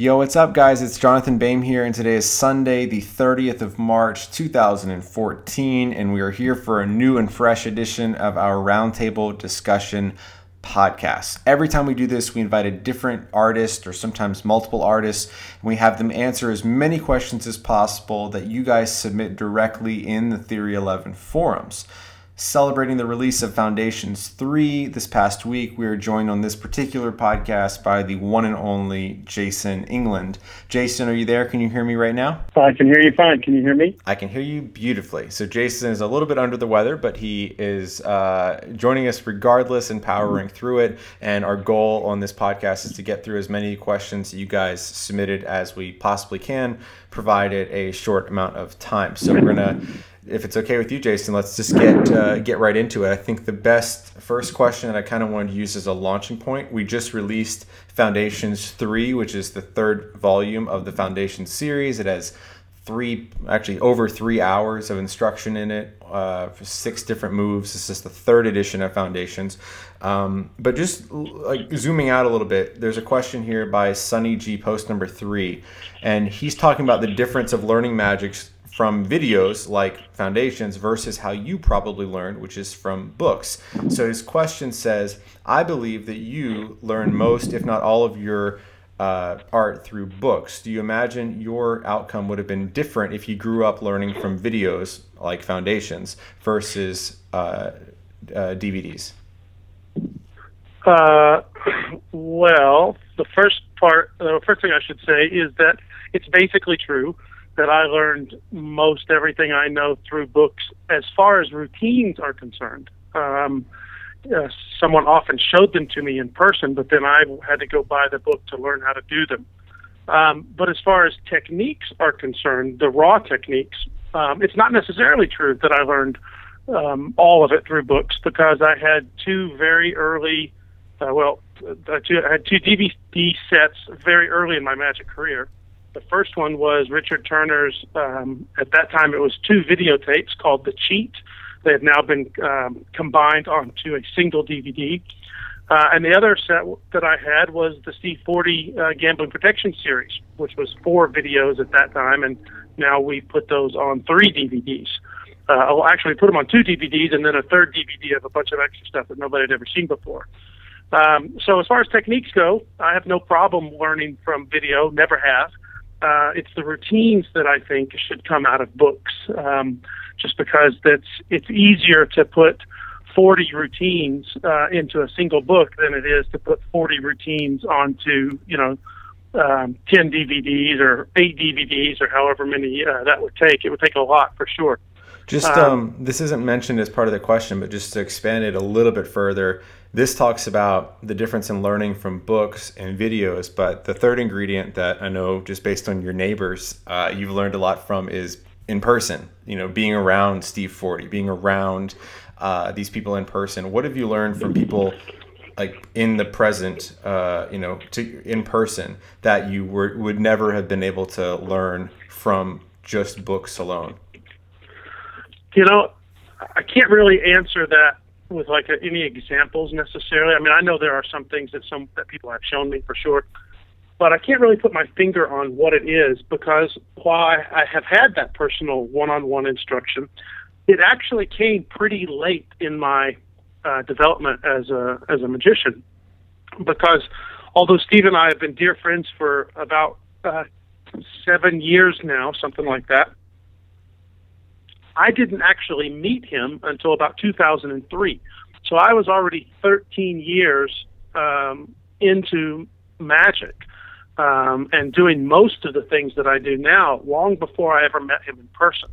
Yo, what's up, guys? It's Jonathan Bayme here, and today is Sunday, the 30th of March, 2014, and we are here for a new and fresh edition of our roundtable discussion podcast. Every time we do this, we invite a different artist or sometimes multiple artists, and we have them answer as many questions as possible that you guys submit directly in the Theory 11 forums celebrating the release of Foundations 3 this past week. We are joined on this particular podcast by the one and only Jason England. Jason, are you there? Can you hear me right now? I can hear you fine. Can you hear me? I can hear you beautifully. So, Jason is a little bit under the weather, but he is uh, joining us regardless and powering mm-hmm. through it. And our goal on this podcast is to get through as many questions that you guys submitted as we possibly can, provided a short amount of time. So, we're going to if it's okay with you, Jason, let's just get uh, get right into it. I think the best first question that I kind of wanted to use as a launching point. We just released Foundations three, which is the third volume of the Foundation series. It has three, actually over three hours of instruction in it uh, for six different moves. This is the third edition of Foundations. Um, but just like zooming out a little bit, there's a question here by Sunny G, post number three, and he's talking about the difference of learning magics from videos like Foundations versus how you probably learned, which is from books. So his question says, I believe that you learn most, if not all, of your uh, art through books. Do you imagine your outcome would have been different if you grew up learning from videos like Foundations versus uh, uh, DVDs? Uh, well, the first part, the first thing I should say is that it's basically true that I learned most everything I know through books as far as routines are concerned. Um, uh, someone often showed them to me in person, but then I had to go buy the book to learn how to do them. Um, but as far as techniques are concerned, the raw techniques, um, it's not necessarily true that I learned um, all of it through books because I had two very early, uh, well, uh, I had two DVD sets very early in my magic career the first one was Richard Turner's, um, at that time it was two videotapes called The Cheat. They have now been um, combined onto a single DVD. Uh, and the other set that I had was the Steve Forte uh, Gambling Protection Series, which was four videos at that time, and now we put those on three DVDs. Uh, I'll actually put them on two DVDs and then a third DVD of a bunch of extra stuff that nobody had ever seen before. Um, so as far as techniques go, I have no problem learning from video, never have uh, it's the routines that I think should come out of books, um, just because that's it's easier to put 40 routines uh, into a single book than it is to put 40 routines onto you know um, 10 DVDs or eight DVDs or however many uh, that would take. It would take a lot for sure. Just um, um, this isn't mentioned as part of the question, but just to expand it a little bit further, this talks about the difference in learning from books and videos. But the third ingredient that I know, just based on your neighbors, uh, you've learned a lot from is in person. You know, being around Steve Forte, being around uh, these people in person. What have you learned from people? like in the present, uh, you know, to in person that you were, would never have been able to learn from just books alone? You know, I can't really answer that with like a, any examples necessarily. I mean, I know there are some things that some that people have shown me for sure, but I can't really put my finger on what it is because while I, I have had that personal one-on-one instruction, it actually came pretty late in my uh, development as a as a magician. Because although Steve and I have been dear friends for about uh, seven years now, something like that I didn't actually meet him until about 2003. So I was already 13 years um, into magic um, and doing most of the things that I do now long before I ever met him in person.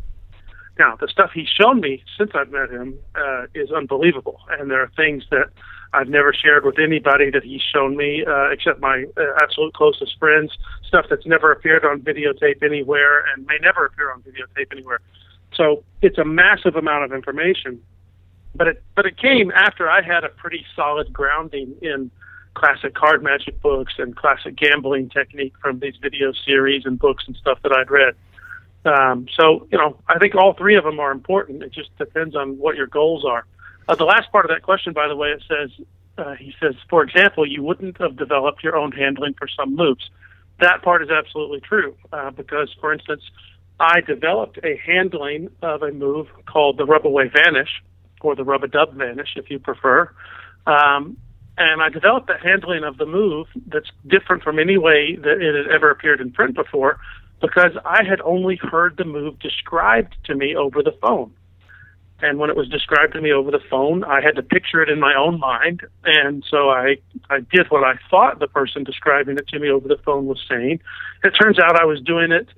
Now, the stuff he's shown me since I've met him uh, is unbelievable, and there are things that I've never shared with anybody that he's shown me, uh, except my uh, absolute closest friends. Stuff that's never appeared on videotape anywhere, and may never appear on videotape anywhere. So it's a massive amount of information, but it but it came after I had a pretty solid grounding in classic card magic books and classic gambling technique from these video series and books and stuff that I'd read. Um, so you know, I think all three of them are important. It just depends on what your goals are. Uh, the last part of that question, by the way, it says uh, he says, for example, you wouldn't have developed your own handling for some moves. that part is absolutely true uh, because, for instance, I developed a handling of a move called the rub away vanish, or the rub a dub vanish, if you prefer. Um, and I developed a handling of the move that's different from any way that it had ever appeared in print before because I had only heard the move described to me over the phone. And when it was described to me over the phone, I had to picture it in my own mind. And so I, I did what I thought the person describing it to me over the phone was saying. It turns out I was doing it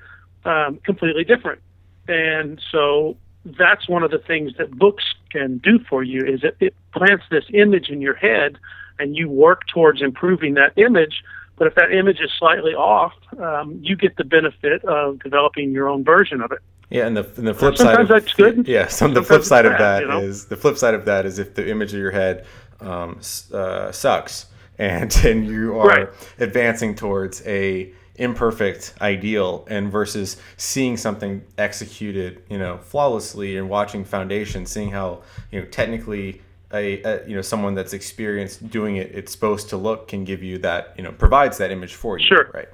um, completely different. And so that's one of the things that books can do for you is it, it plants this image in your head and you work towards improving that image. But if that image is slightly off, um, you get the benefit of developing your own version of it. Yeah, and the, and the flip Sometimes side of that's good. yeah, some the flip side of that you know? is the flip side of that is if the image of your head um, uh, sucks and and you are Right. advancing towards a imperfect ideal and versus seeing something executed you know flawlessly and watching foundation seeing how you know technically a, a you know someone that's experienced doing it it's supposed to look can give you that you know provides that image for you Sure. right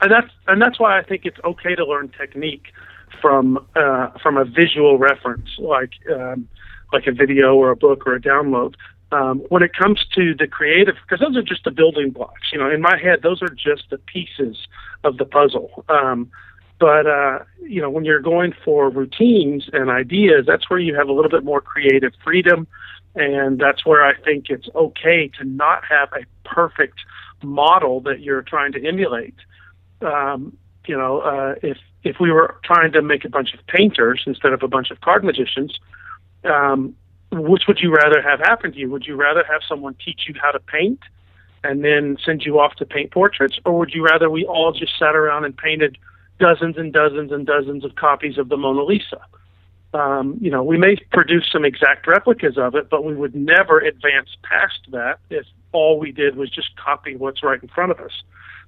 and that's and that's why I think it's okay to learn technique from uh, from a visual reference, like um, like a video or a book or a download. Um, when it comes to the creative, because those are just the building blocks. You know, in my head, those are just the pieces of the puzzle. Um, but uh, you know, when you're going for routines and ideas, that's where you have a little bit more creative freedom, and that's where I think it's okay to not have a perfect model that you're trying to emulate um, you know, uh, if if we were trying to make a bunch of painters instead of a bunch of card magicians, um, which would you rather have happen to you? Would you rather have someone teach you how to paint and then send you off to paint portraits, or would you rather we all just sat around and painted dozens and dozens and dozens of copies of the Mona Lisa? Um, you know, we may produce some exact replicas of it, but we would never advance past that if all we did was just copy what's right in front of us.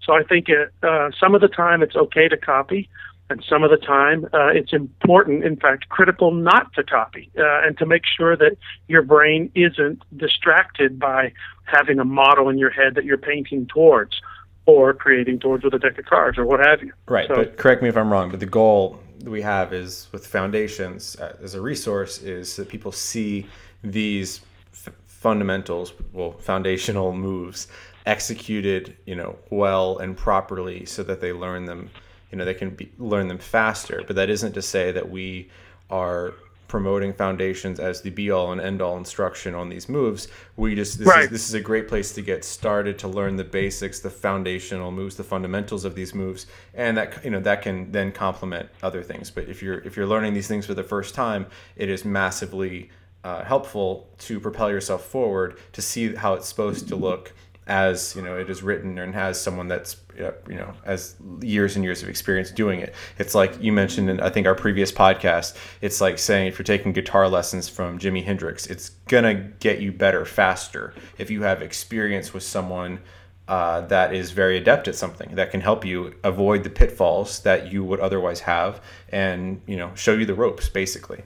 So I think it, uh, some of the time it's okay to copy, and some of the time uh, it's important, in fact, critical not to copy, uh, and to make sure that your brain isn't distracted by having a model in your head that you're painting towards or creating towards with a deck of cards or what have you. Right, So- but correct me if I'm wrong. But the goal that we have is with foundations uh, as a resource is that people see these f- fundamentals, well, foundational moves executed, you know, well and properly, so that they learn them. You know, they can be, learn them faster. But that isn't to say that we are promoting foundations as the be all and end all instruction on these moves. We just this is this is a great place to get started to learn the basics, the foundational moves, the fundamentals of these moves, and that you know that can then complement other things. But if you're if you're learning these things for the first time, it is massively uh, helpful to propel yourself forward to see how it's supposed to look as you know it is written and has someone that's uh, you know has years and years of experience doing it it's like you mentioned in i think our previous podcast it's like saying if you're taking guitar lessons from jimi hendrix it's gonna get you better faster if you have experience with someone uh, that is very adept at something that can help you avoid the pitfalls that you would otherwise have and you know show you the ropes basically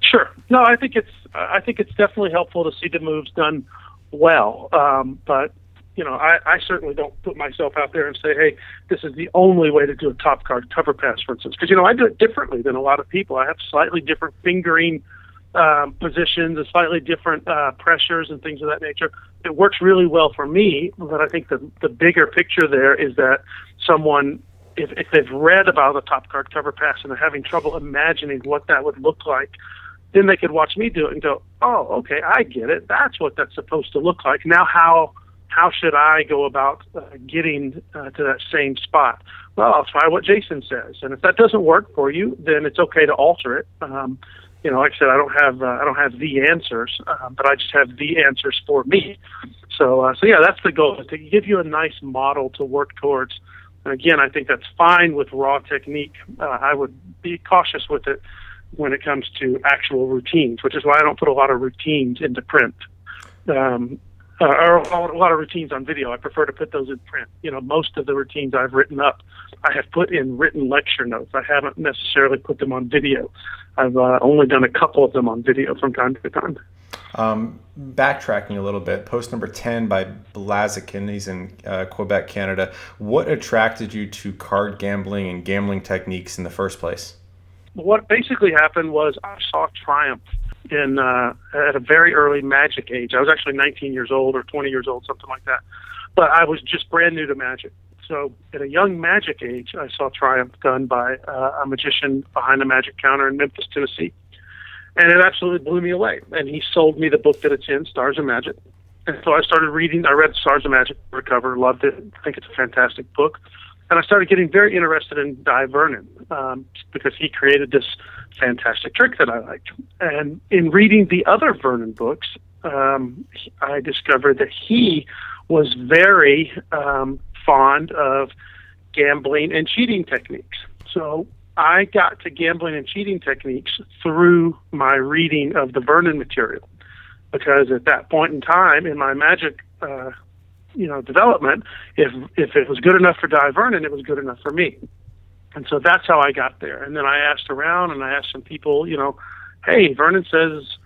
Sure. No, I think it's I think it's definitely helpful to see the moves done well. Um, but you know, I, I certainly don't put myself out there and say, hey, this is the only way to do a top card cover pass, for instance, because you know I do it differently than a lot of people. I have slightly different fingering um, positions and slightly different uh, pressures and things of that nature. It works really well for me, but I think the the bigger picture there is that someone if, if they've read about the top card cover pass and they're having trouble imagining what that would look like, then they could watch me do it and go, "Oh, okay, I get it. That's what that's supposed to look like." Now, how how should I go about uh, getting uh, to that same spot? Well, I'll try what Jason says, and if that doesn't work for you, then it's okay to alter it. Um, you know, like I said, I don't have uh, I don't have the answers, uh, but I just have the answers for me. So, uh, so yeah, that's the goal: to give you a nice model to work towards. And again, I think that's fine with raw technique. Uh, I would be cautious with it when it comes to actual routines, which is why I don't put a lot of routines into print. Um, uh, or a lot of routines on video. I prefer to put those in print. You know, most of the routines I've written up, I have put in written lecture notes. I haven't necessarily put them on video. I've uh, only done a couple of them on video from time to time. Um, backtracking a little bit, post number 10 by Blaziken, he's in uh, Quebec, Canada. What attracted you to card gambling and gambling techniques in the first place? What basically happened was I saw Triumph in uh, at a very early Magic age. I was actually 19 years old or 20 years old, something like that. But I was just brand new to Magic. So at a young Magic age, I saw Triumph done by uh, a magician behind a Magic counter in Memphis, Tennessee and it absolutely blew me away. And he sold me the book that it's in, Stars of Magic. And so I started reading. I read Stars of Magic cover, loved it. I think it's a fantastic book. And I started getting very interested in Dai Vernon um, because he created this fantastic trick that I liked. And in reading the other Vernon books, um, I discovered that he was very um, fond of gambling and cheating techniques. So I got to gambling and cheating techniques through my reading of the Vernon material, because at that point in time in my magic, uh, you know, development, if if it was good enough for Dai Vernon, it was good enough for me, and so that's how I got there. And then I asked around, and I asked some people, you know, hey, Vernon says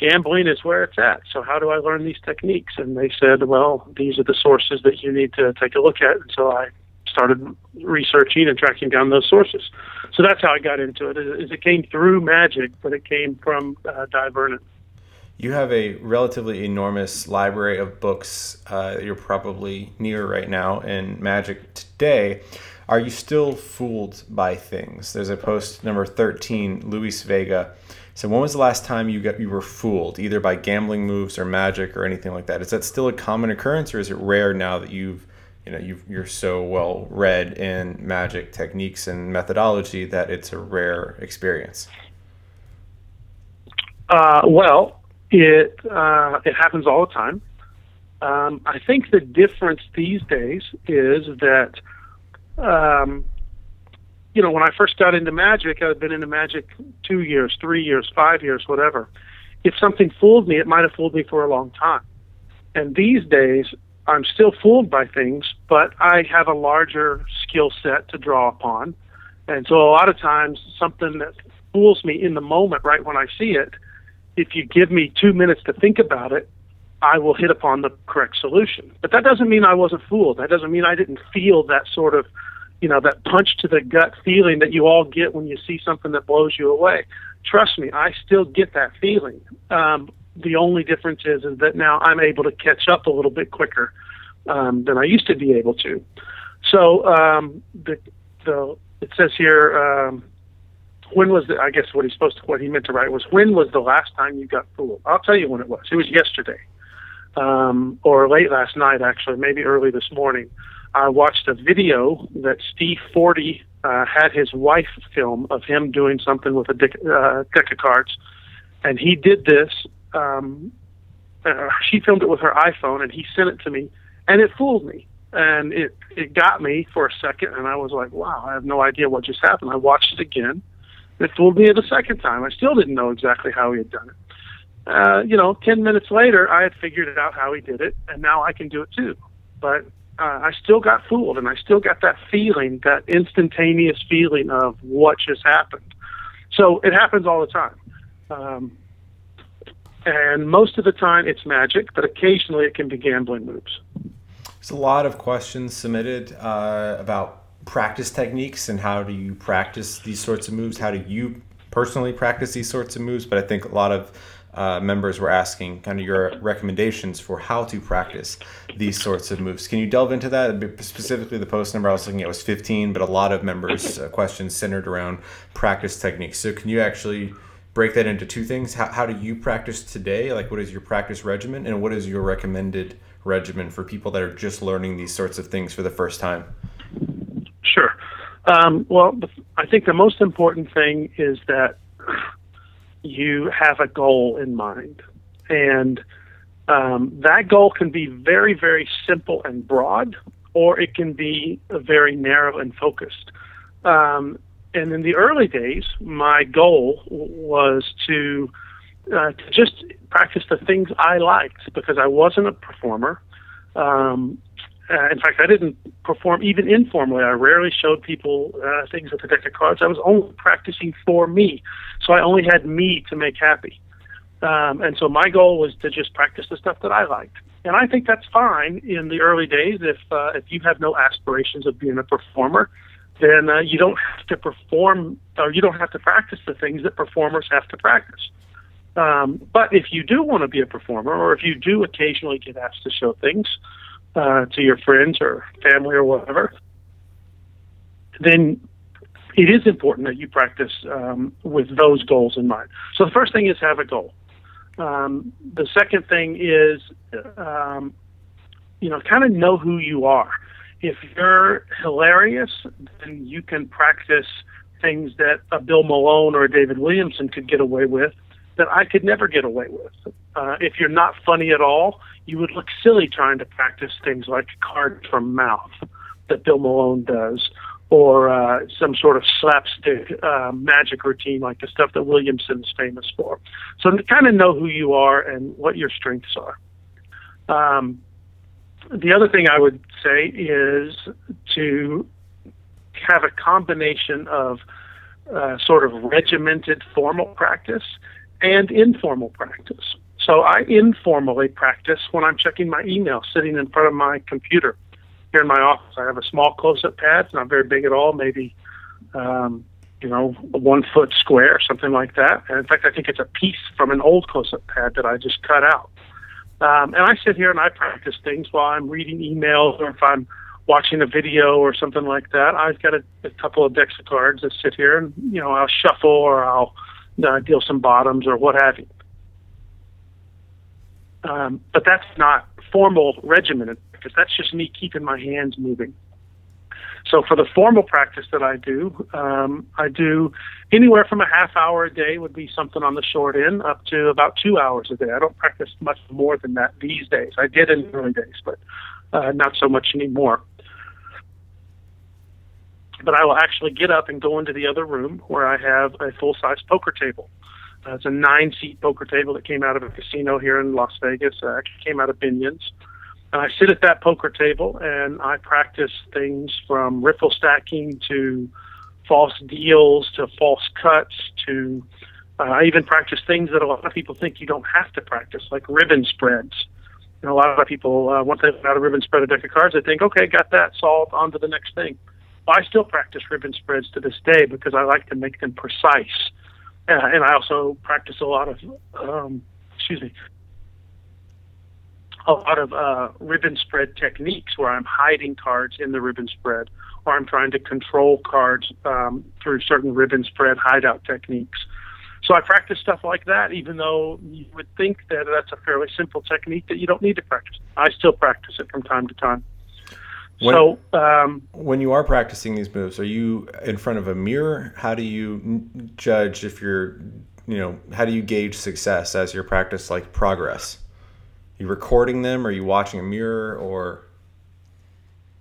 gambling is where it's at. So how do I learn these techniques? And they said, well, these are the sources that you need to take a look at. And so I started researching and tracking down those sources. So that's how I got into it. Is it came through magic, but it came from uh, Dai Vernon. You have a relatively enormous library of books uh, you're probably near right now in magic today. Are you still fooled by things? There's a post number 13, Luis Vega. So when was the last time you got you were fooled, either by gambling moves or magic or anything like that? Is that still a common occurrence, or is it rare now that you've you know you are so well read in magic techniques and methodology that it's a rare experience. Uh, well, it uh, it happens all the time. Um, I think the difference these days is that, um, you know, when I first got into magic, I'd been into magic two years, three years, five years, whatever. If something fooled me, it might have fooled me for a long time. And these days, I'm still fooled by things, but I have a larger skill set to draw upon. And so a lot of times something that fools me in the moment, right when I see it, if you give me two minutes to think about it, I will hit upon the correct solution. But that doesn't mean I wasn't fooled. That doesn't mean I didn't feel that sort of, you know, that punch to the gut feeling that you all get when you see something that blows you away. Trust me, I still get that feeling. Um, the only difference is is that now I'm able to catch up a little bit quicker um, than I used to be able to. So um, the the it says here um, when was the I guess what he's supposed to what he meant to write was when was the last time you got fooled? I'll tell you when it was. It was yesterday, um, or late last night actually, maybe early this morning. I watched a video that Steve Forte uh, had his wife film of him doing something with a deck, uh, deck of cards, and he did this um, uh, she filmed it with her iPhone and he sent it to me, and it fooled me. And it it got me for a second, and I was like, "Wow, I have no idea what just happened." I watched it again. It fooled me the second time. I still didn't know exactly how he had done it. Uh, you know, ten minutes later, I had figured out how he did it, and now I can do it too. But uh, I still got fooled, and I still got that feeling, that instantaneous feeling of what just happened. So it happens all the time. Um, and most of the time it's magic, but occasionally it can be gambling moves. There's a lot of questions submitted uh, about practice techniques and how do you practice these sorts of moves? How do you personally practice these sorts of moves? But I think a lot of uh, members were asking kind of your recommendations for how to practice these sorts of moves. Can you delve into that? Specifically, the post number I was looking at was 15, but a lot of members' uh, questions centered around practice techniques. So, can you actually break that into two things. How, how do you practice today? Like, what is your practice regimen, and what is your recommended regimen for people that are just learning these sorts of things for the first time? Um, well, I think the most important thing is that you have a goal in mind, and um, that goal can be very, very simple and broad, or it can be very narrow and focused. Um, and in the early days, my goal was to, uh, to just practice the things I liked because I wasn't a performer. Um, uh, in fact, I didn't perform even informally. I rarely showed people uh, things with a deck of cards. I was only practicing for me, so I only had me to make happy. Um, and so my goal was to just practice the stuff that I liked. And I think that's fine in the early days if uh, if you have no aspirations of being a performer, then uh, you don't have to perform or you don't have to practice the things that performers have to practice. Um, but if you do want to be a performer, or if you do occasionally get asked to show things uh, to your friends or family or whatever, then it is important that you practice um, with those goals in mind. So the first thing is have a goal. Um, the second thing is, um, you know, kind of know who you are. If you're hilarious, then you can practice things that a Bill Malone or a David Williamson could get away with that I could never get away with. Uh, if you're not funny at all, you would look silly trying to practice things like cards from mouth that Bill Malone does, or uh, some sort of slapstick uh, magic routine like the stuff that Williamson is famous for. So kind of know who you are and what your strengths are. Um, the other thing I would say is to have a combination of uh, sort of regimented formal practice and informal practice. So I informally practice when I'm checking my email sitting in front of my computer here in my office. I have a small close-up pad. Not very big at all, maybe um, you know one foot square, something like that. And in fact, I think it's a piece from an old close-up pad that I just cut out. Um, and I sit here and I practice things while I'm reading emails or if I'm watching a video or something like that. I've got a, a couple of decks of cards that sit here and you know I'll shuffle or I'll uh, deal some bottoms or what have you. Um, but that's not formal regimented because that's just me keeping my hands moving. So for the formal practice that I do, um, I do anywhere from a half hour a day would be something on the short end up to about two hours a day. I don't practice much more than that these days. I did in the early days, but uh, not so much anymore. But I will actually get up and go into the other room where I have a full size poker table. Uh, it's a nine seat poker table that came out of a casino here in Las Vegas. Uh, actually came out of Binion's. And I sit at that poker table and I practice things from riffle stacking to false deals to false cuts to uh, I even practice things that a lot of people think you don't have to practice, like ribbon spreads. Know, a lot of people, uh, once they've got a ribbon spread a deck of cards, they think, okay, got that solved, on to the next thing. I still practice ribbon spreads to this day because I like to make them precise. Uh, and I also practice a lot of, um, excuse me, a lot of uh, ribbon spread techniques where I'm hiding cards in the ribbon spread, or I'm trying to control cards um, through certain ribbon spread hideout techniques. So I practice stuff like that, even though you would think that that's a fairly simple technique that you don't need to practice. I still practice it from time to time. When, so um, when you are practicing these moves, are you in front of a mirror? How do you judge if you're, you know, how do you gauge success as your practice like progress? Are you recording them? Are you watching a mirror or?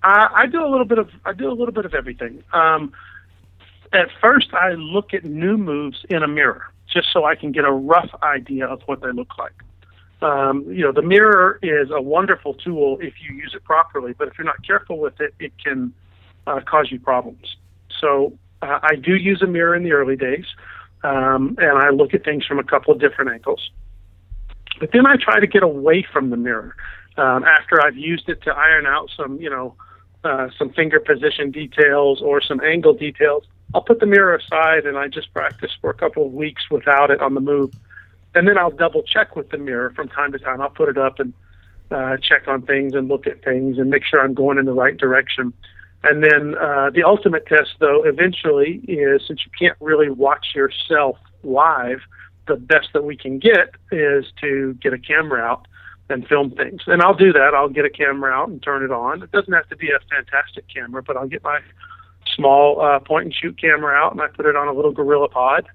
Uh, I do a little bit of I do a little bit of everything. Um, at first, I look at new moves in a mirror just so I can get a rough idea of what they look like. Um, you know, the mirror is a wonderful tool if you use it properly, but if you're not careful with it, it can uh, cause you problems. So uh, I do use a mirror in the early days, um, and I look at things from a couple of different angles. But then I try to get away from the mirror um, after I've used it to iron out some, you know, uh, some finger position details or some angle details. I'll put the mirror aside and I just practice for a couple of weeks without it on the move. And then I'll double check with the mirror from time to time. I'll put it up and uh, check on things and look at things and make sure I'm going in the right direction. And then uh, the ultimate test, though, eventually is since you can't really watch yourself live, the best that we can get is to get a camera out and film things. And I'll do that. I'll get a camera out and turn it on. It doesn't have to be a fantastic camera, but I'll get my small uh, point and shoot camera out and I put it on a little Gorilla Pod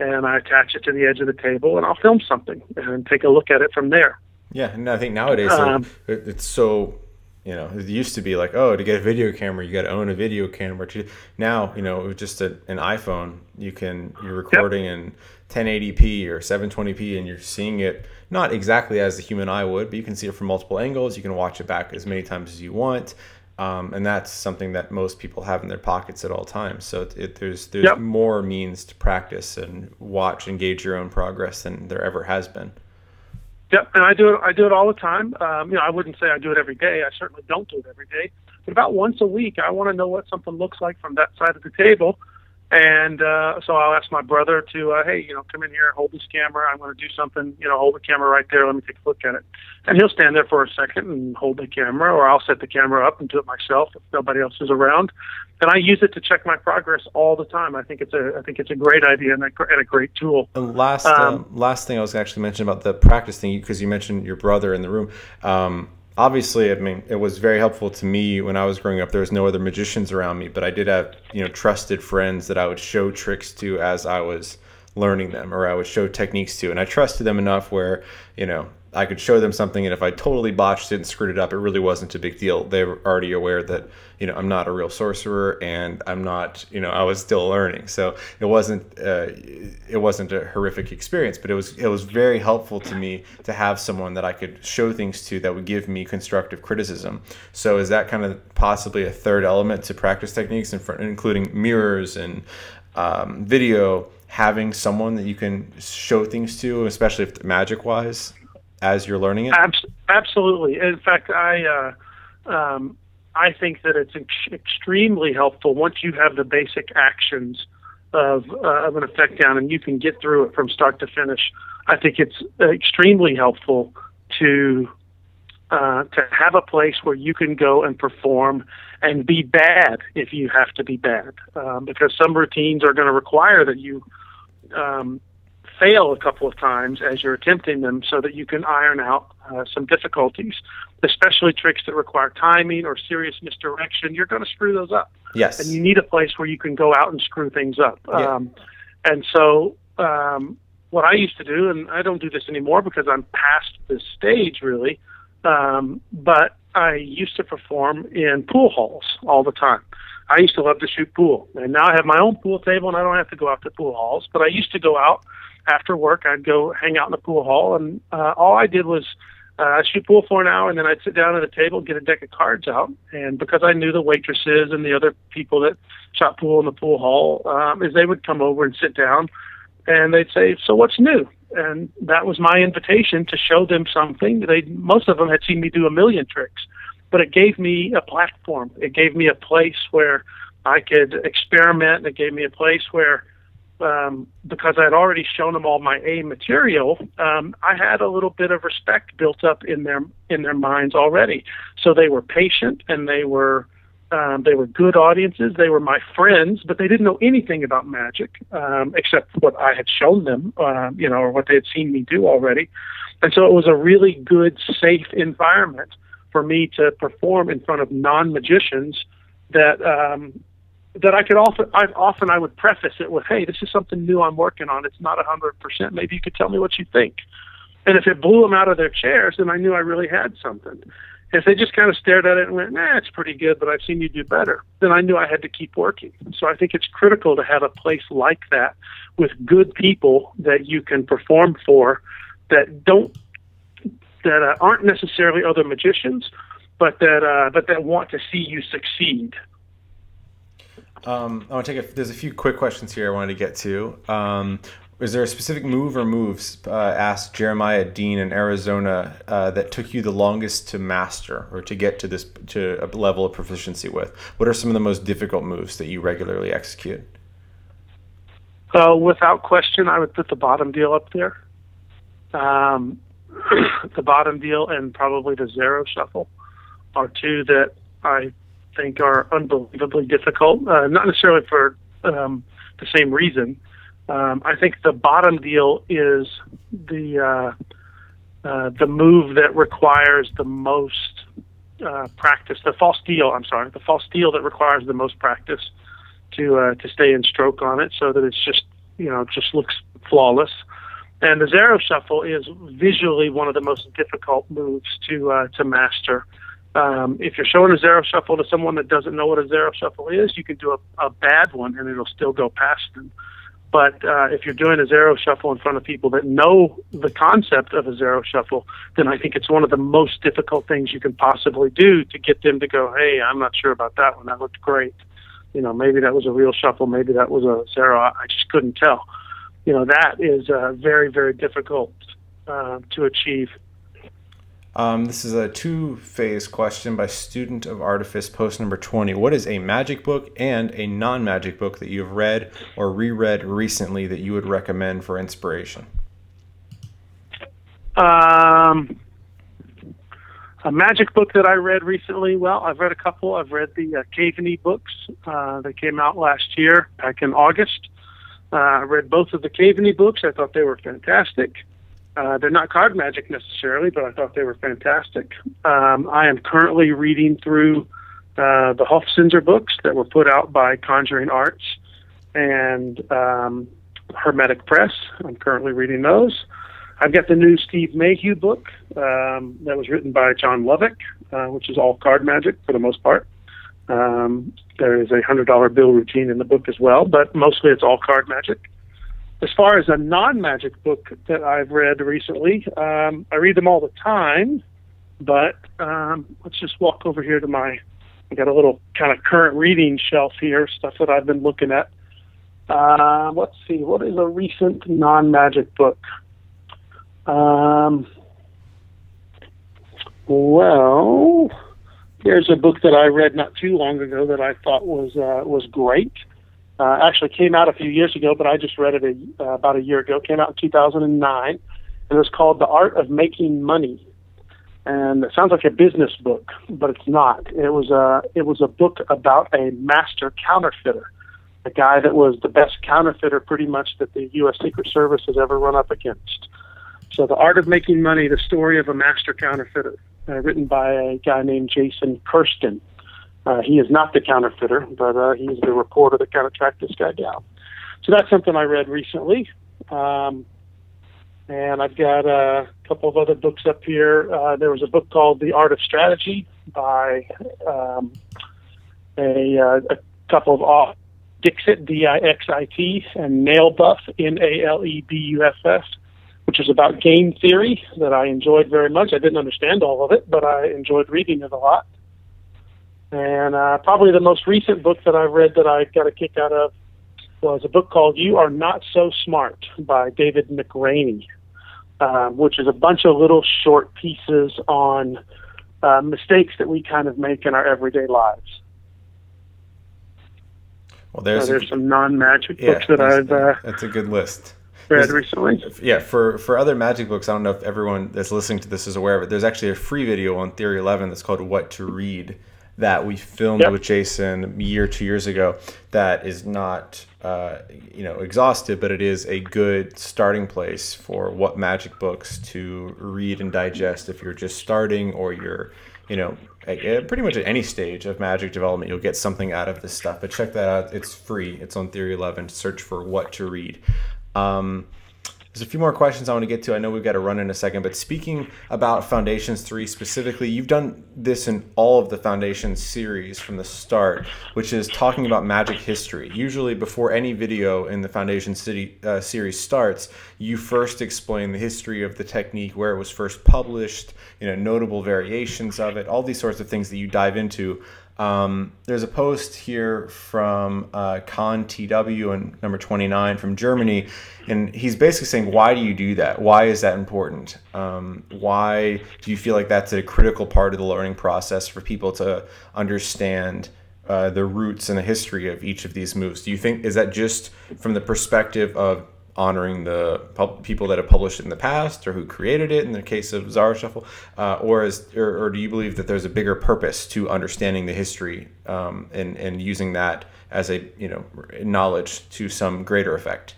and I attach it to the edge of the table and I'll film something and take a look at it from there. Yeah, and I think nowadays um, it's so you know it used to be like oh to get a video camera you got to own a video camera now you know with just a, an iphone you can you're recording yep. in 1080p or 720p and you're seeing it not exactly as the human eye would but you can see it from multiple angles you can watch it back as many times as you want Um, and that's something that most people have in their pockets at all times. So it, it, there's there's yep. more means to practice and watch and gauge your own progress than there ever has been. Yep, and I do it. I do it all the time. Um, you know, I wouldn't say I do it every day. I certainly don't do it every day. But about once a week, I want to know what something looks like from that side of the table, and uh, so I'll ask my brother to, uh, hey, you know, come in here, hold this camera. I'm going to do something. You know, hold the camera right there. Let me take a look at it. And he'll stand there for a second and hold the camera, or I'll set the camera up and do it myself if nobody else is around. And I use it to check my progress all the time. I think it's a, I think it's a great idea and a, and a great tool. And last, um, uh, last thing I was going to actually mention about the practice thing, because you mentioned your brother in the room. Um, obviously, I mean, it was very helpful to me when I was growing up. There was no other magicians around me, but I did have, you know, trusted friends that I would show tricks to as I was learning them or I would show techniques to. And I trusted them enough where, you know, I could show them something, and if I totally botched it and screwed it up, it really wasn't a big deal. They were already aware that you know I'm not a real sorcerer, and I'm not you know I was still learning, so it wasn't uh, it wasn't a horrific experience, but it was it was very helpful to me to have someone that I could show things to that would give me constructive criticism. So is that kind of possibly a third element to practice techniques, including mirrors and um, video? Having someone that you can show things to, especially if magic wise as you're learning it? absolutely. In fact, I uh, um, I think that it's ex- extremely helpful once you have the basic actions of uh, of an effect down and you can get through it from start to finish. I think it's extremely helpful to uh, to have a place where you can go and perform and be bad if you have to be bad, um, because some routines are going to require that you um, fail a couple of times as you're attempting them so that you can iron out uh, some difficulties, especially tricks that require timing or serious misdirection. You're going to screw those up. Yes. And you need a place where you can go out and screw things up. Yeah. Um, and so, um, what I used to do, and I don't do this anymore because I'm past this stage really, um, but I used to perform in pool halls all the time. I used to love to shoot pool, and now I have my own pool table, and I don't have to go out to pool halls. But I used to go out after work, I'd go hang out in the pool hall, and uh, all I did was uh, I shoot pool for an hour, and then I'd sit down at a table, get a deck of cards out, and because I knew the waitresses and the other people that shot pool in the pool hall, um, is they would come over and sit down, and they'd say, "So what's new?" And that was my invitation to show them something. They most of them had seen me do a million tricks, but it gave me a platform. It gave me a place where I could experiment. It gave me a place where um, because I'd already shown them all my A material, um, I had a little bit of respect built up in their in their minds already. So they were patient and they were um, they were good audiences. They were my friends, but they didn't know anything about magic um, except what I had shown them, uh, you know, or what they had seen me do already. And so it was a really good, safe environment for me to perform in front of non magicians that um, that I could often, I, often I would preface it with, "Hey, this is something new I'm working on. It's not a hundred percent. Maybe you could tell me what you think." And if it blew them out of their chairs, then I knew I really had something. If they just kind of stared at it and went, "Nah, it's pretty good, but I've seen you do better," then I knew I had to keep working. So I think it's critical to have a place like that with good people that you can perform for, that don't that uh, aren't necessarily other magicians, but that uh, but that want to see you succeed. Um, I want to take a, there's a few quick questions here I wanted to get to. Um, is there a specific move or moves, uh, asked Jeremiah Dean in Arizona, uh, that took you the longest to master or to get to this to a level of proficiency with? What are some of the most difficult moves that you regularly execute? Uh, without question, I would put the bottom deal up there. Um, the bottom deal and probably the Zarrow shuffle are two that I think are unbelievably difficult. Uh, not necessarily for um, the same reason. Um, I think the bottom deal is the uh, uh, the move that requires the most uh, practice. The false deal, I'm sorry, the false deal that requires the most practice to uh, to stay in stroke on it, so that it's just you know just looks flawless. And the Zarrow shuffle is visually one of the most difficult moves to uh, to master. Um, if you're showing a Zarrow shuffle to someone that doesn't know what a Zarrow shuffle is, you can do a, a bad one and it'll still go past them. But uh, if you're doing a Zarrow shuffle in front of people that know the concept of a Zarrow shuffle, then I think it's one of the most difficult things you can possibly do to get them to go, hey, I'm not sure about that one. That looked great. You know, maybe that was a real shuffle. Maybe that was a Zarrow. I just couldn't tell. You know, that is uh, very, very difficult uh, to achieve. Um, this is a two phase question by Student of Artifice, post number 20. What is a magic book and a non magic book that you have read or reread recently that you would recommend for inspiration? Um, a magic book that I read recently. Well, I've read a couple. I've read the uh, Caveney books uh, that came out last year, back in August. Uh, I read both of the Caveney books. I thought they were fantastic. Uh, they're not card magic necessarily, but I thought they were fantastic. Um, I am currently reading through uh, the Hofzinser books that were put out by Conjuring Arts and um, Hermetic Press. I'm currently reading those. I've got the new Steve Mayhew book um, that was written by John Lovick, uh, which is all card magic for the most part. Um, there is a hundred dollar bill routine in the book as well, but mostly it's all card magic as far as a non-magic book that I've read recently, um, I read them all the time, but um, let's just walk over here to my. I got a little kind of current reading shelf here, stuff that I've been looking at. Uh, let's see, what is a recent non-magic book? Um, well, here's a book that I read not too long ago that I thought was uh, was great uh, actually came out a few years ago, but I just read it a, uh, about a year ago. It came out in 2009, and it was called The Art of Making Money. And it sounds like a business book, but it's not. It was a it was a book about a master counterfeiter, a guy that was the best counterfeiter, pretty much that the U.S. Secret Service has ever run up against. So, The Art of Making Money: The Story of a Master Counterfeiter, uh, written by a guy named Jason Kersten. Uh, he is not the counterfeiter, but uh, he's the reporter that kind of tracked this guy down. So that's something I read recently. Um, and I've got a couple of other books up here. Uh, there was a book called The Art of Strategy by um, a, uh, a couple of authors, Dixit, D-I-X-I-T, and Nalebuff, N-A-L-E-B-U-F-F, which is about game theory that I enjoyed very much. I didn't understand all of it, but I enjoyed reading it a lot. And uh, probably the most recent book that I've read that I got a kick out of was a book called You Are Not So Smart by David McRaney, um, which is a bunch of little short pieces on uh, mistakes that we kind of make in our everyday lives. Well, there's, there's a, some non-magic yeah, books that I've. Uh, that's a good list. Read recently. Yeah, for for other magic books, I don't know if everyone that's listening to this is aware of it. There's actually a free video on Theory 11 that's called "What to Read," that we filmed yep. with Jason a year, two years ago. That is not, uh, you know, exhaustive, but it is a good starting place for what magic books to read and digest if you're just starting or you're, you know, pretty much at any stage of magic development, you'll get something out of this stuff. But check that out; it's free. It's on Theory Eleven. Search for what to read. Um, there's a few more questions I want to get to. I know we've got to run in a second, but speaking about Foundations 3 specifically, you've done this in all of the Foundations series from the start, which is talking about magic history. Usually, before any video in the Foundation City uh, series starts, you first explain the history of the technique, where it was first published, you know, notable variations of it, all these sorts of things that you dive into. Um, there's a post here from uh, Con TW and number 29 from Germany, and he's basically saying, Why do you do that? Why is that important? Um, why do you feel like that's a critical part of the learning process for people to understand uh, the roots and the history of each of these moves? Do you think, is that just from the perspective of honoring the pub- people that have published it in the past or who created it in the case of Zarrow Shuffle, uh, or, is, or, or, do you believe that there's a bigger purpose to understanding the history um, and, and using that as a you know knowledge to some greater effect?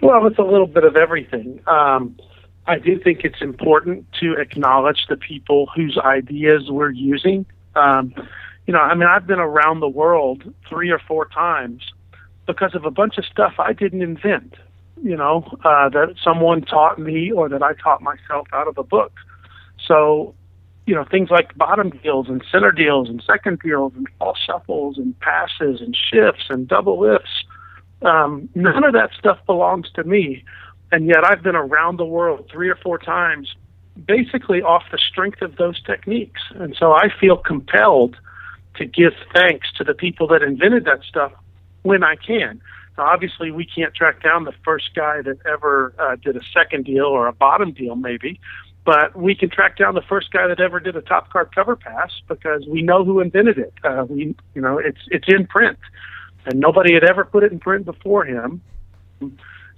Well, it's a little bit of everything. Um, I do think it's important to acknowledge the people whose ideas we're using. Um, you know, I mean, I've been around the world three or four times because of a bunch of stuff I didn't invent, you know, uh, that someone taught me or that I taught myself out of a book. So, you know, things like bottom deals and center deals and second deals and false shuffles and passes and shifts and double lifts, Um, none of that stuff belongs to me, and yet I've been around the world three or four times, basically off the strength of those techniques, and so I feel compelled to give thanks to the people that invented that stuff when I can. Now, obviously, we can't track down the first guy that ever uh, did a second deal or a bottom deal, maybe, but we can track down the first guy that ever did a top card cover pass because we know who invented it. Uh, we, you know, it's it's in print, and nobody had ever put it in print before him.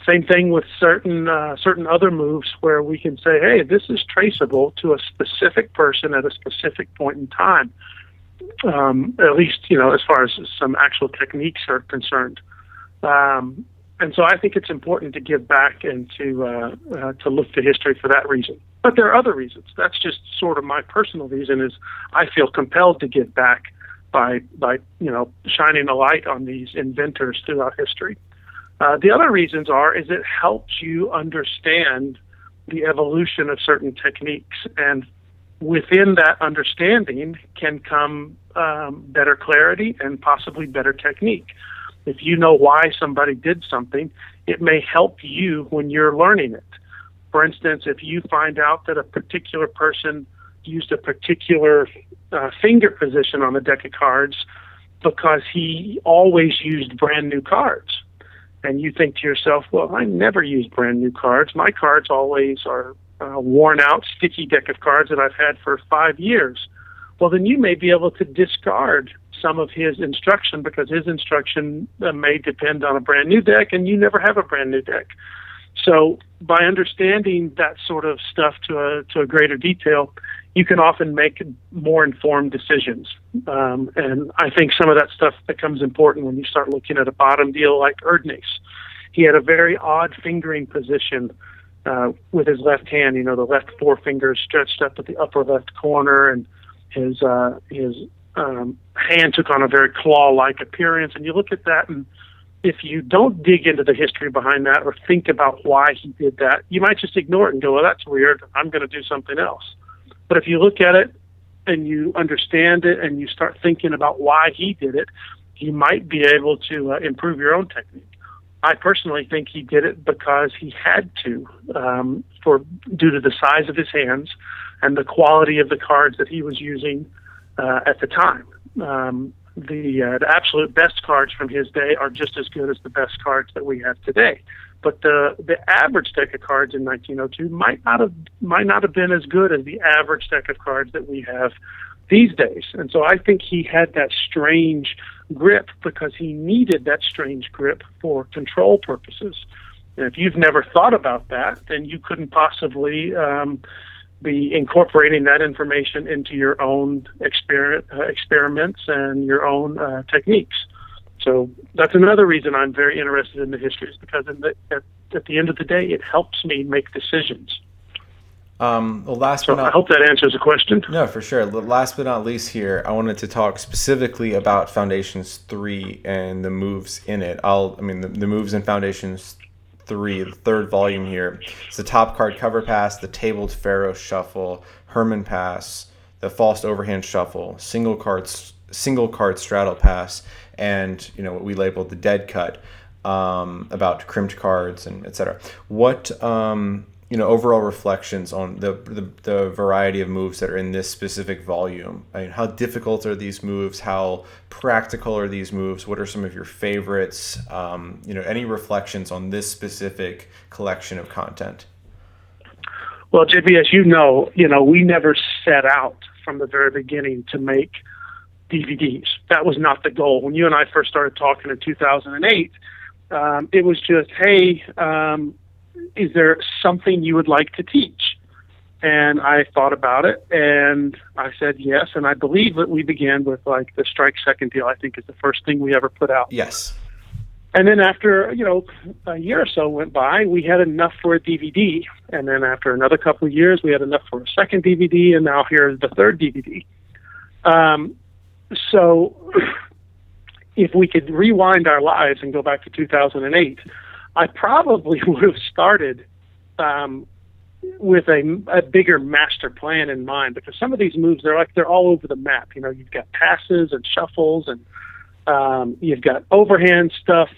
Same thing with certain uh, certain other moves where we can say, hey, this is traceable to a specific person at a specific point in time. Um, at least, you know, as far as some actual techniques are concerned. Um, and so I think it's important to give back and to uh, uh, to look to history for that reason. But there are other reasons. That's just sort of my personal reason. Is I feel compelled to give back by by you know shining a light on these inventors throughout history. Uh, the other reasons are is it helps you understand the evolution of certain techniques, and within that understanding can come um, better clarity and possibly better technique. If you know why somebody did something, it may help you when you're learning it. For instance, if you find out that a particular person used a particular uh, finger position on the deck of cards because he always used brand new cards, and you think to yourself, well, I never use brand new cards. My cards always are worn out, sticky deck of cards that I've had for five years. Well, then you may be able to discard some of his instruction because his instruction uh, may depend on a brand new deck and you never have a brand new deck. So by understanding that sort of stuff to a to a greater detail, you can often make more informed decisions. Um, and I think some of that stuff becomes important when you start looking at a bottom deal like Erdnase. He had a very odd fingering position uh, with his left hand. You know, the left forefinger stretched up at the upper left corner, and his uh, his um, hand took on a very claw-like appearance. And you look at that, and if you don't dig into the history behind that or think about why he did that, you might just ignore it and go, "Well, that's weird. I'm going to do something else." But if you look at it and you understand it and you start thinking about why he did it, you might be able to uh, improve your own technique. I personally think he did it because he had to, um, for due to the size of his hands and the quality of the cards that he was using uh, at the time. Um, the uh, the absolute best cards from his day are just as good as the best cards that we have today. But the the average deck of cards in 1902 might not have might not have been as good as the average deck of cards that we have these days. And so I think he had that strange grip because he needed that strange grip for control purposes. And if you've never thought about that, then you couldn't possibly um, be incorporating that information into your own exper- uh, experiments and your own uh, techniques. So that's another reason I'm very interested in the history, is because the, at, at, the end of the day, it helps me make decisions. Um, well, last so but not, I hope that answers the question. No, for sure. Last but not least, here I wanted to talk specifically about Foundations Three and the moves in it. I'll, I mean, the, the moves in Foundations three, the third volume here. It's the top card cover pass, the tabled Faro shuffle, Herman pass, the false overhand shuffle, single cards, single card straddle pass, and you know what we labeled the dead cut um, about crimped cards and etc. What um, you know overall reflections on the, the, the variety of moves that are in this specific volume. I mean, how difficult are these moves? How practical are these moves? What are some of your favorites? Um, you know any reflections on this specific collection of content? Well jb as you know you know we never set out from the very beginning to make dvds that was not the goal. When you and i first started talking in 2008 um, it was just hey um, is there something you would like to teach? And I thought about it and I said yes. And I believe that we began with like the strike second deal, I think is the first thing we ever put out. Yes. And then after, you know, a year or so went by, we had enough for a DVD. And then after another couple of years, we had enough for a second DVD. And now here's the third DVD. Um, so if we could rewind our lives and go back to 2008, I probably would have started um, with a, a bigger master plan in mind because some of these moves they're like they're all over the map. You know, you've got passes and shuffles and um, you've got overhand stuff.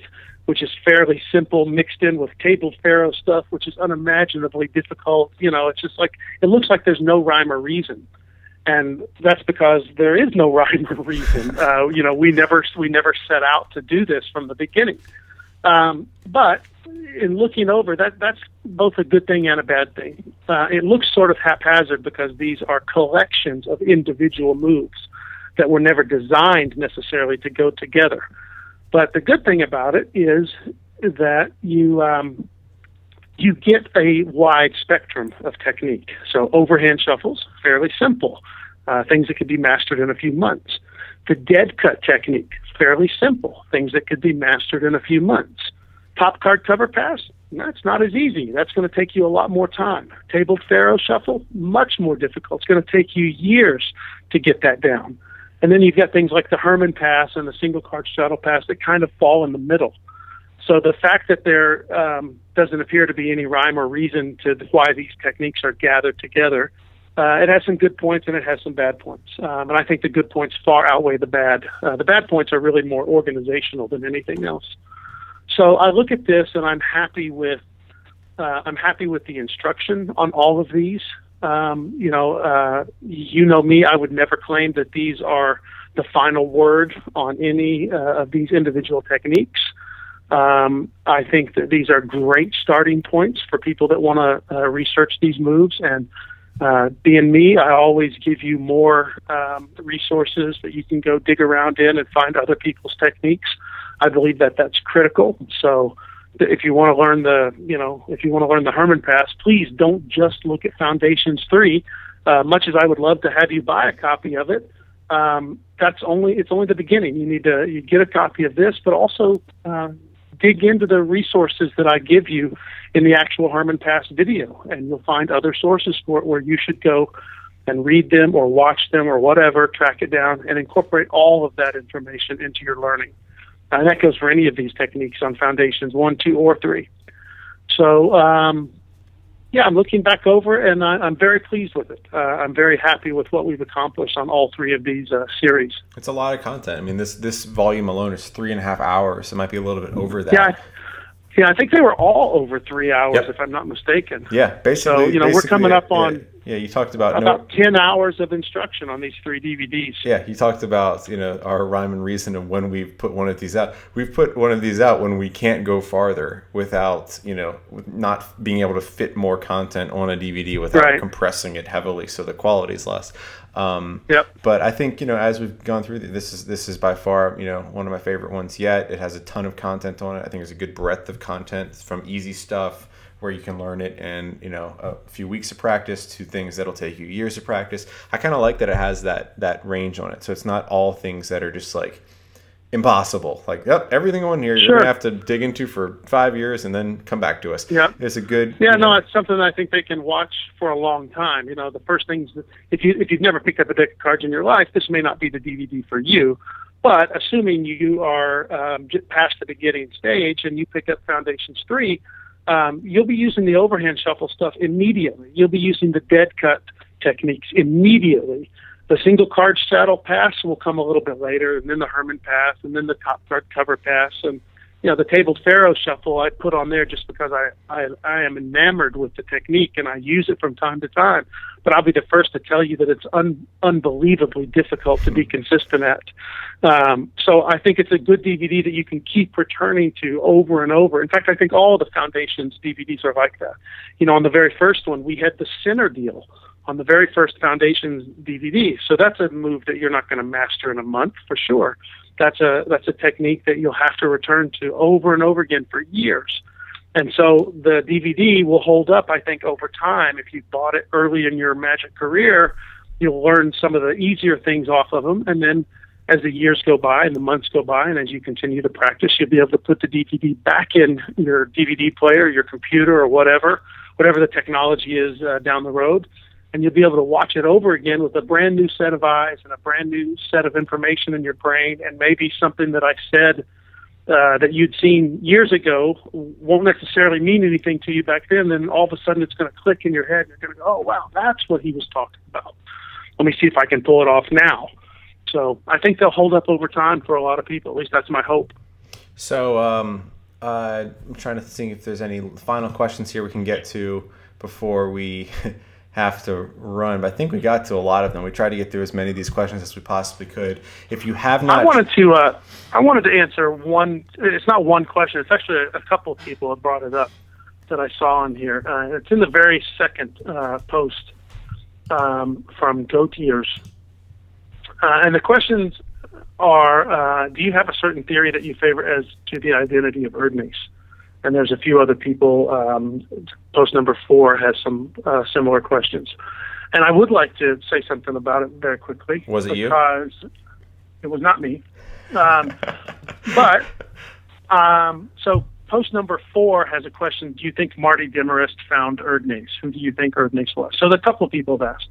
which is fairly simple, mixed in with table Faro stuff, which is unimaginably difficult. You know, it's just like it looks like there's no rhyme or reason, and that's because there is no rhyme or reason. Uh, you know, we never we never set out to do this from the beginning. Um, but in looking over that, that's both a good thing and a bad thing. Uh, it looks sort of haphazard because these are collections of individual moves that were never designed necessarily to go together. But the good thing about it is that you um, you get a wide spectrum of technique. So overhand shuffles, fairly simple, uh, things that could be mastered in a few months. The dead cut technique, fairly simple, things that could be mastered in a few months. Top card cover pass, that's not as easy. That's going to take you a lot more time. Tabled Faro shuffle, much more difficult. It's going to take you years to get that down. And then you've got things like the Herman Pass and the single card straddle pass that kind of fall in the middle. So the fact that there um, doesn't appear to be any rhyme or reason to why these techniques are gathered together, uh, it has some good points and it has some bad points. Um, and I think the good points far outweigh the bad. Uh, the bad points are really more organizational than anything else. So I look at this and I'm happy with uh, I'm happy with the instruction on all of these. Um, you know, uh, you know me. I would never claim that these are the final word on any uh, of these individual techniques. Um, I think that these are great starting points for people that want to uh, research these moves. And uh, being me, I always give you more um, resources that you can go dig around in and find other people's techniques. I believe that that's critical. So if you want to learn the, you know, if you want to learn the Herman Pass, please don't just look at Foundations 3. Uh, much as I would love to have you buy a copy of it, um, that's only it's only the beginning. You need to you get a copy of this, but also uh, dig into the resources that I give you in the actual Herman Pass video, and you'll find other sources for it where you should go and read them or watch them or whatever, track it down, and incorporate all of that information into your learning. And that goes for any of these techniques on foundations one, two, or three. So, um, yeah, I'm looking back over and I, am very pleased with it. Uh, I'm very happy with what we've accomplished on all three of these uh, series. It's a lot of content. I mean, this this volume alone is three and a half hours. It might be a little bit over that. Yeah, yeah, I think they were all over three hours, yep. if I'm not mistaken. Yeah, basically. So you know, we're coming up on. Yeah, you talked about about no, ten hours of instruction on these three DVDs. Yeah, you talked about you know our rhyme and reason of when we've put one of these out. We've put one of these out when we can't go farther without you know not being able to fit more content on a DVD without right. compressing it heavily, so the quality is less. Um, yep. But I think you know as we've gone through this is this is by far you know one of my favorite ones yet. It has a ton of content on it. I think there's a good breadth of content from easy stuff where you can learn it in you know a few weeks of practice to things that'll take you years of practice. I kind of like that it has that that range on it, so it's not all things that are just like impossible. Like, yep, everything on here sure. you're gonna have to dig into for five years and then come back to us. Yeah, it's a good. Yeah, no, know, it's something I think they can watch for a long time. You know, the first things that, if you if you've never picked up a deck of cards in your life, this may not be the DVD for you. But assuming you are um, past the beginning stage and you pick up Foundations three, um, you'll be using the overhand shuffle stuff immediately. You'll be using the dead cut techniques immediately. The single card straddle pass will come a little bit later, and then the Herman pass, and then the top card cover pass, and you know the tabled Faro shuffle I put on there just because I, I I am enamored with the technique and I use it from time to time. But I'll be the first to tell you that it's un, unbelievably difficult to be consistent at. Um, so I think it's a good DVD that you can keep returning to over and over. In fact, I think all the Foundations DVDs are like that. You know, on the very first one, we had the center deal on the very first Foundations DVD. So that's a move that you're not going to master in a month for sure that's a that's a technique that you'll have to return to over and over again for years. And so the DVD will hold up, I think, over time. If you bought it early in your magic career, you'll learn some of the easier things off of them. And then as the years go by and the months go by, and as you continue to practice, you'll be able to put the DVD back in your DVD player, your computer, or whatever, whatever the technology is uh, down the road and you'll be able to watch it over again with a brand new set of eyes and a brand new set of information in your brain, and maybe something that I said uh, that you'd seen years ago won't necessarily mean anything to you back then. Then all of a sudden, it's going to click in your head. And you're going to go, "Oh, wow, that's what he was talking about." Let me see if I can pull it off now. So I think they'll hold up over time for a lot of people. At least that's my hope. So um, uh, I'm trying to think if there's any final questions here we can get to before we have to run. But I think we got to a lot of them. We tried to get through as many of these questions as we possibly could. If you have not, I wanted to uh, I wanted to answer one. It's not one question. It's actually a, a couple of people have brought it up that I saw in here. Uh, it's in the very second uh, post um, from Goatiers. Uh, and the questions are uh, Do you have a certain theory that you favor as to the identity of Erdnase? And there's a few other people. Um, post number four has some uh, similar questions. And I would like to say something about it very quickly. Was it you? It was not me. Um, but, um, so post number four has a question Do you think Marty Demarest found Erdnase? Who do you think Erdnase was? So the couple of people have asked.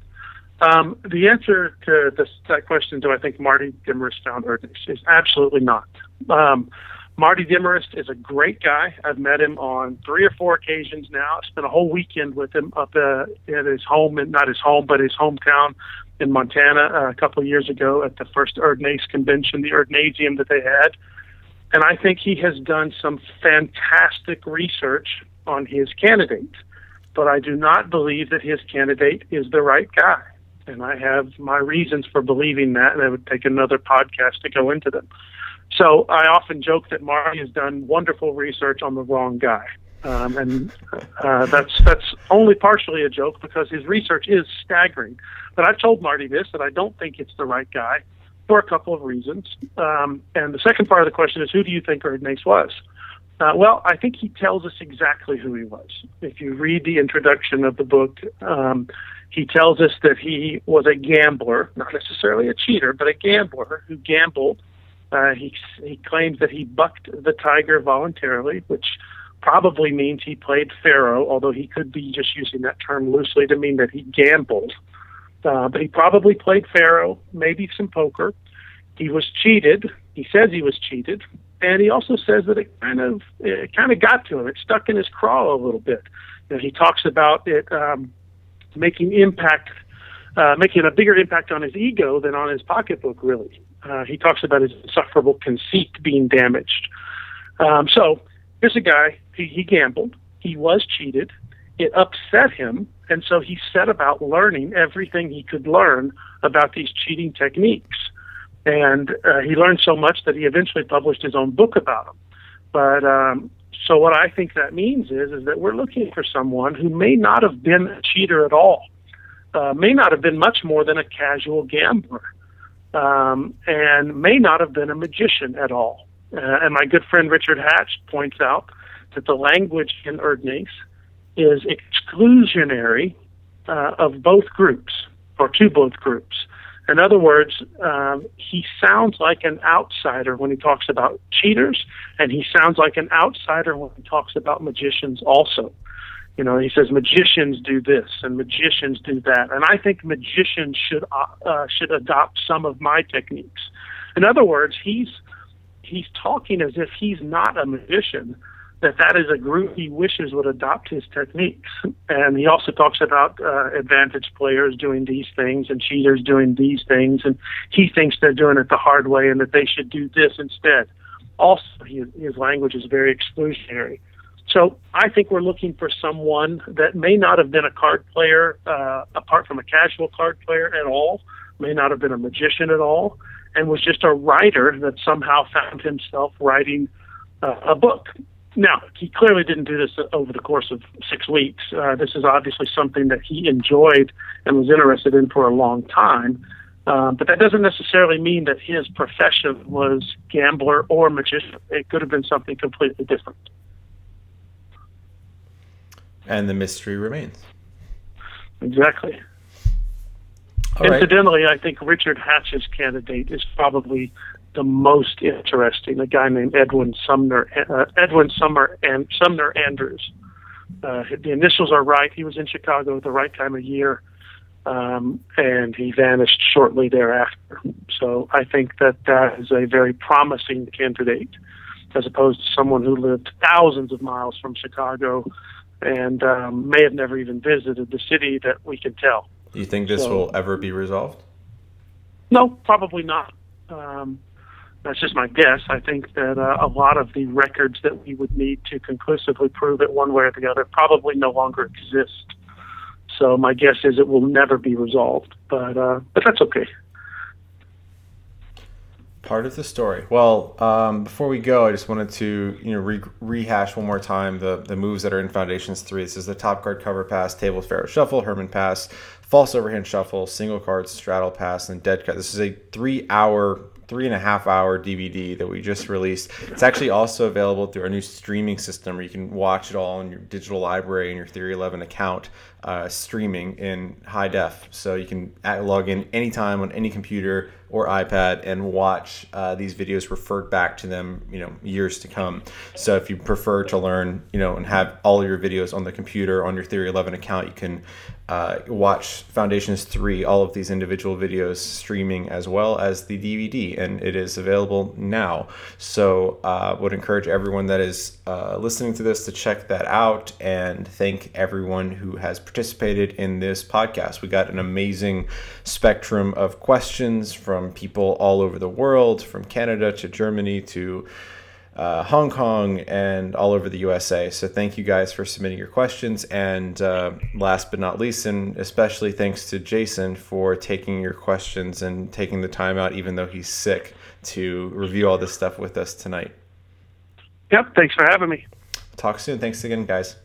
Um, the answer to this, that question, do I think Marty Demarest found Erdnase, is absolutely not. Um, Marty Demarest is a great guy. I've met him on three or four occasions now. I spent a whole weekend with him up uh, at his home, and not his home, but his hometown in Montana uh, a couple of years ago at the first Erdnase convention, the Erdnaseum that they had. And I think he has done some fantastic research on his candidate. But I do not believe that his candidate is the right guy. And I have my reasons for believing that, and I would take another podcast to go into them. So I often joke that Marty has done wonderful research on the wrong guy. Um, and uh, that's that's only partially a joke because his research is staggering. But I've told Marty this that I don't think it's the right guy, for a couple of reasons. Um, and the second part of the question is, who do you think Erdnase was? Uh, well, I think he tells us exactly who he was. If you read the introduction of the book, um, he tells us that he was a gambler, not necessarily a cheater, but a gambler who gambled. Uh, he, he claims that he bucked the tiger voluntarily, which probably means he played Faro, although he could be just using that term loosely to mean that he gambled. Uh, but he probably played Faro, maybe some poker. He was cheated. He says he was cheated, and he also says that it kind of it kind of got to him. It stuck in his craw a little bit. You know, he talks about it um, making impact, uh, making a bigger impact on his ego than on his pocketbook. Really, uh, he talks about his insufferable conceit being damaged. Um, so here's a guy. He, he gambled. He was cheated. It upset him and so he set about learning everything he could learn about these cheating techniques. And uh, he learned so much that he eventually published his own book about them. But um, so what I think that means is is that we're looking for someone who may not have been a cheater at all, uh, may not have been much more than a casual gambler, um, and may not have been a magician at all. Uh, and my good friend Richard Hatch points out that the language in Erdnase is exclusionary uh, of both groups or to both groups. In other words, um, he sounds like an outsider when he talks about cheaters, and he sounds like an outsider when he talks about magicians also. You know, he says magicians do this and magicians do that, and I think magicians should uh, uh should adopt some of my techniques. In other words, he's he's talking as if he's not a magician, that that is a group he wishes would adopt his techniques. And he also talks about uh, advantage players doing these things and cheaters doing these things, and he thinks they're doing it the hard way and that they should do this instead. Also, he, his language is very exclusionary. So I think we're looking for someone that may not have been a card player, uh, apart from a casual card player at all, may not have been a magician at all, and was just a writer that somehow found himself writing uh, a book now, he clearly didn't do this over the course of six weeks. Uh, this is obviously something that he enjoyed and was interested in for a long time. Uh, but that doesn't necessarily mean that his profession was gambler or magician. It could have been something completely different. And the mystery remains. Exactly. All Incidentally, right. I think Richard Hatch's candidate is probably the most interesting. A guy named Edwin Sumner, uh, Edwin Sumner and Sumner Andrews. Uh, the initials are right. He was in Chicago at the right time of year, um, and he vanished shortly thereafter. So I think that that is a very promising candidate, as opposed to someone who lived thousands of miles from Chicago and um, may have never even visited the city that we can tell. Do you think this so, will ever be resolved? No, probably not. Um, that's just my guess. I think that uh, a lot of the records that we would need to conclusively prove it one way or the other probably no longer exist. So my guess is it will never be resolved, but uh, but that's okay. Part of the story. Well, um, before we go, I just wanted to you know re- rehash one more time the the moves that are in Foundations three. This is the top card cover pass, table Faro shuffle, Herman pass, false overhand shuffle, single card straddle pass, and dead cut. This is a three hour three and a half hour DVD that we just released. It's actually also available through our new streaming system where you can watch it all in your digital library and your Theory 11 account uh, streaming in high def. So you can log in anytime on any computer or iPad and watch uh, these videos referred back to them, you know, years to come. So if you prefer to learn, you know, and have all your videos on the computer on your Theory 11 account, you can uh, watch Foundations 3, all of these individual videos streaming as well as the DVD, and it is available now. So uh, would encourage everyone that is uh, listening to this to check that out and thank everyone who has participated in this podcast. We got an amazing spectrum of questions from people all over the world, from Canada to Germany to uh, Hong Kong and all over the USA. So thank you guys for submitting your questions. And uh, last but not least, and especially thanks to Jason for taking your questions and taking the time out, even though he's sick, to review all this stuff with us tonight. Yep. Thanks for having me. Talk soon. Thanks again, guys.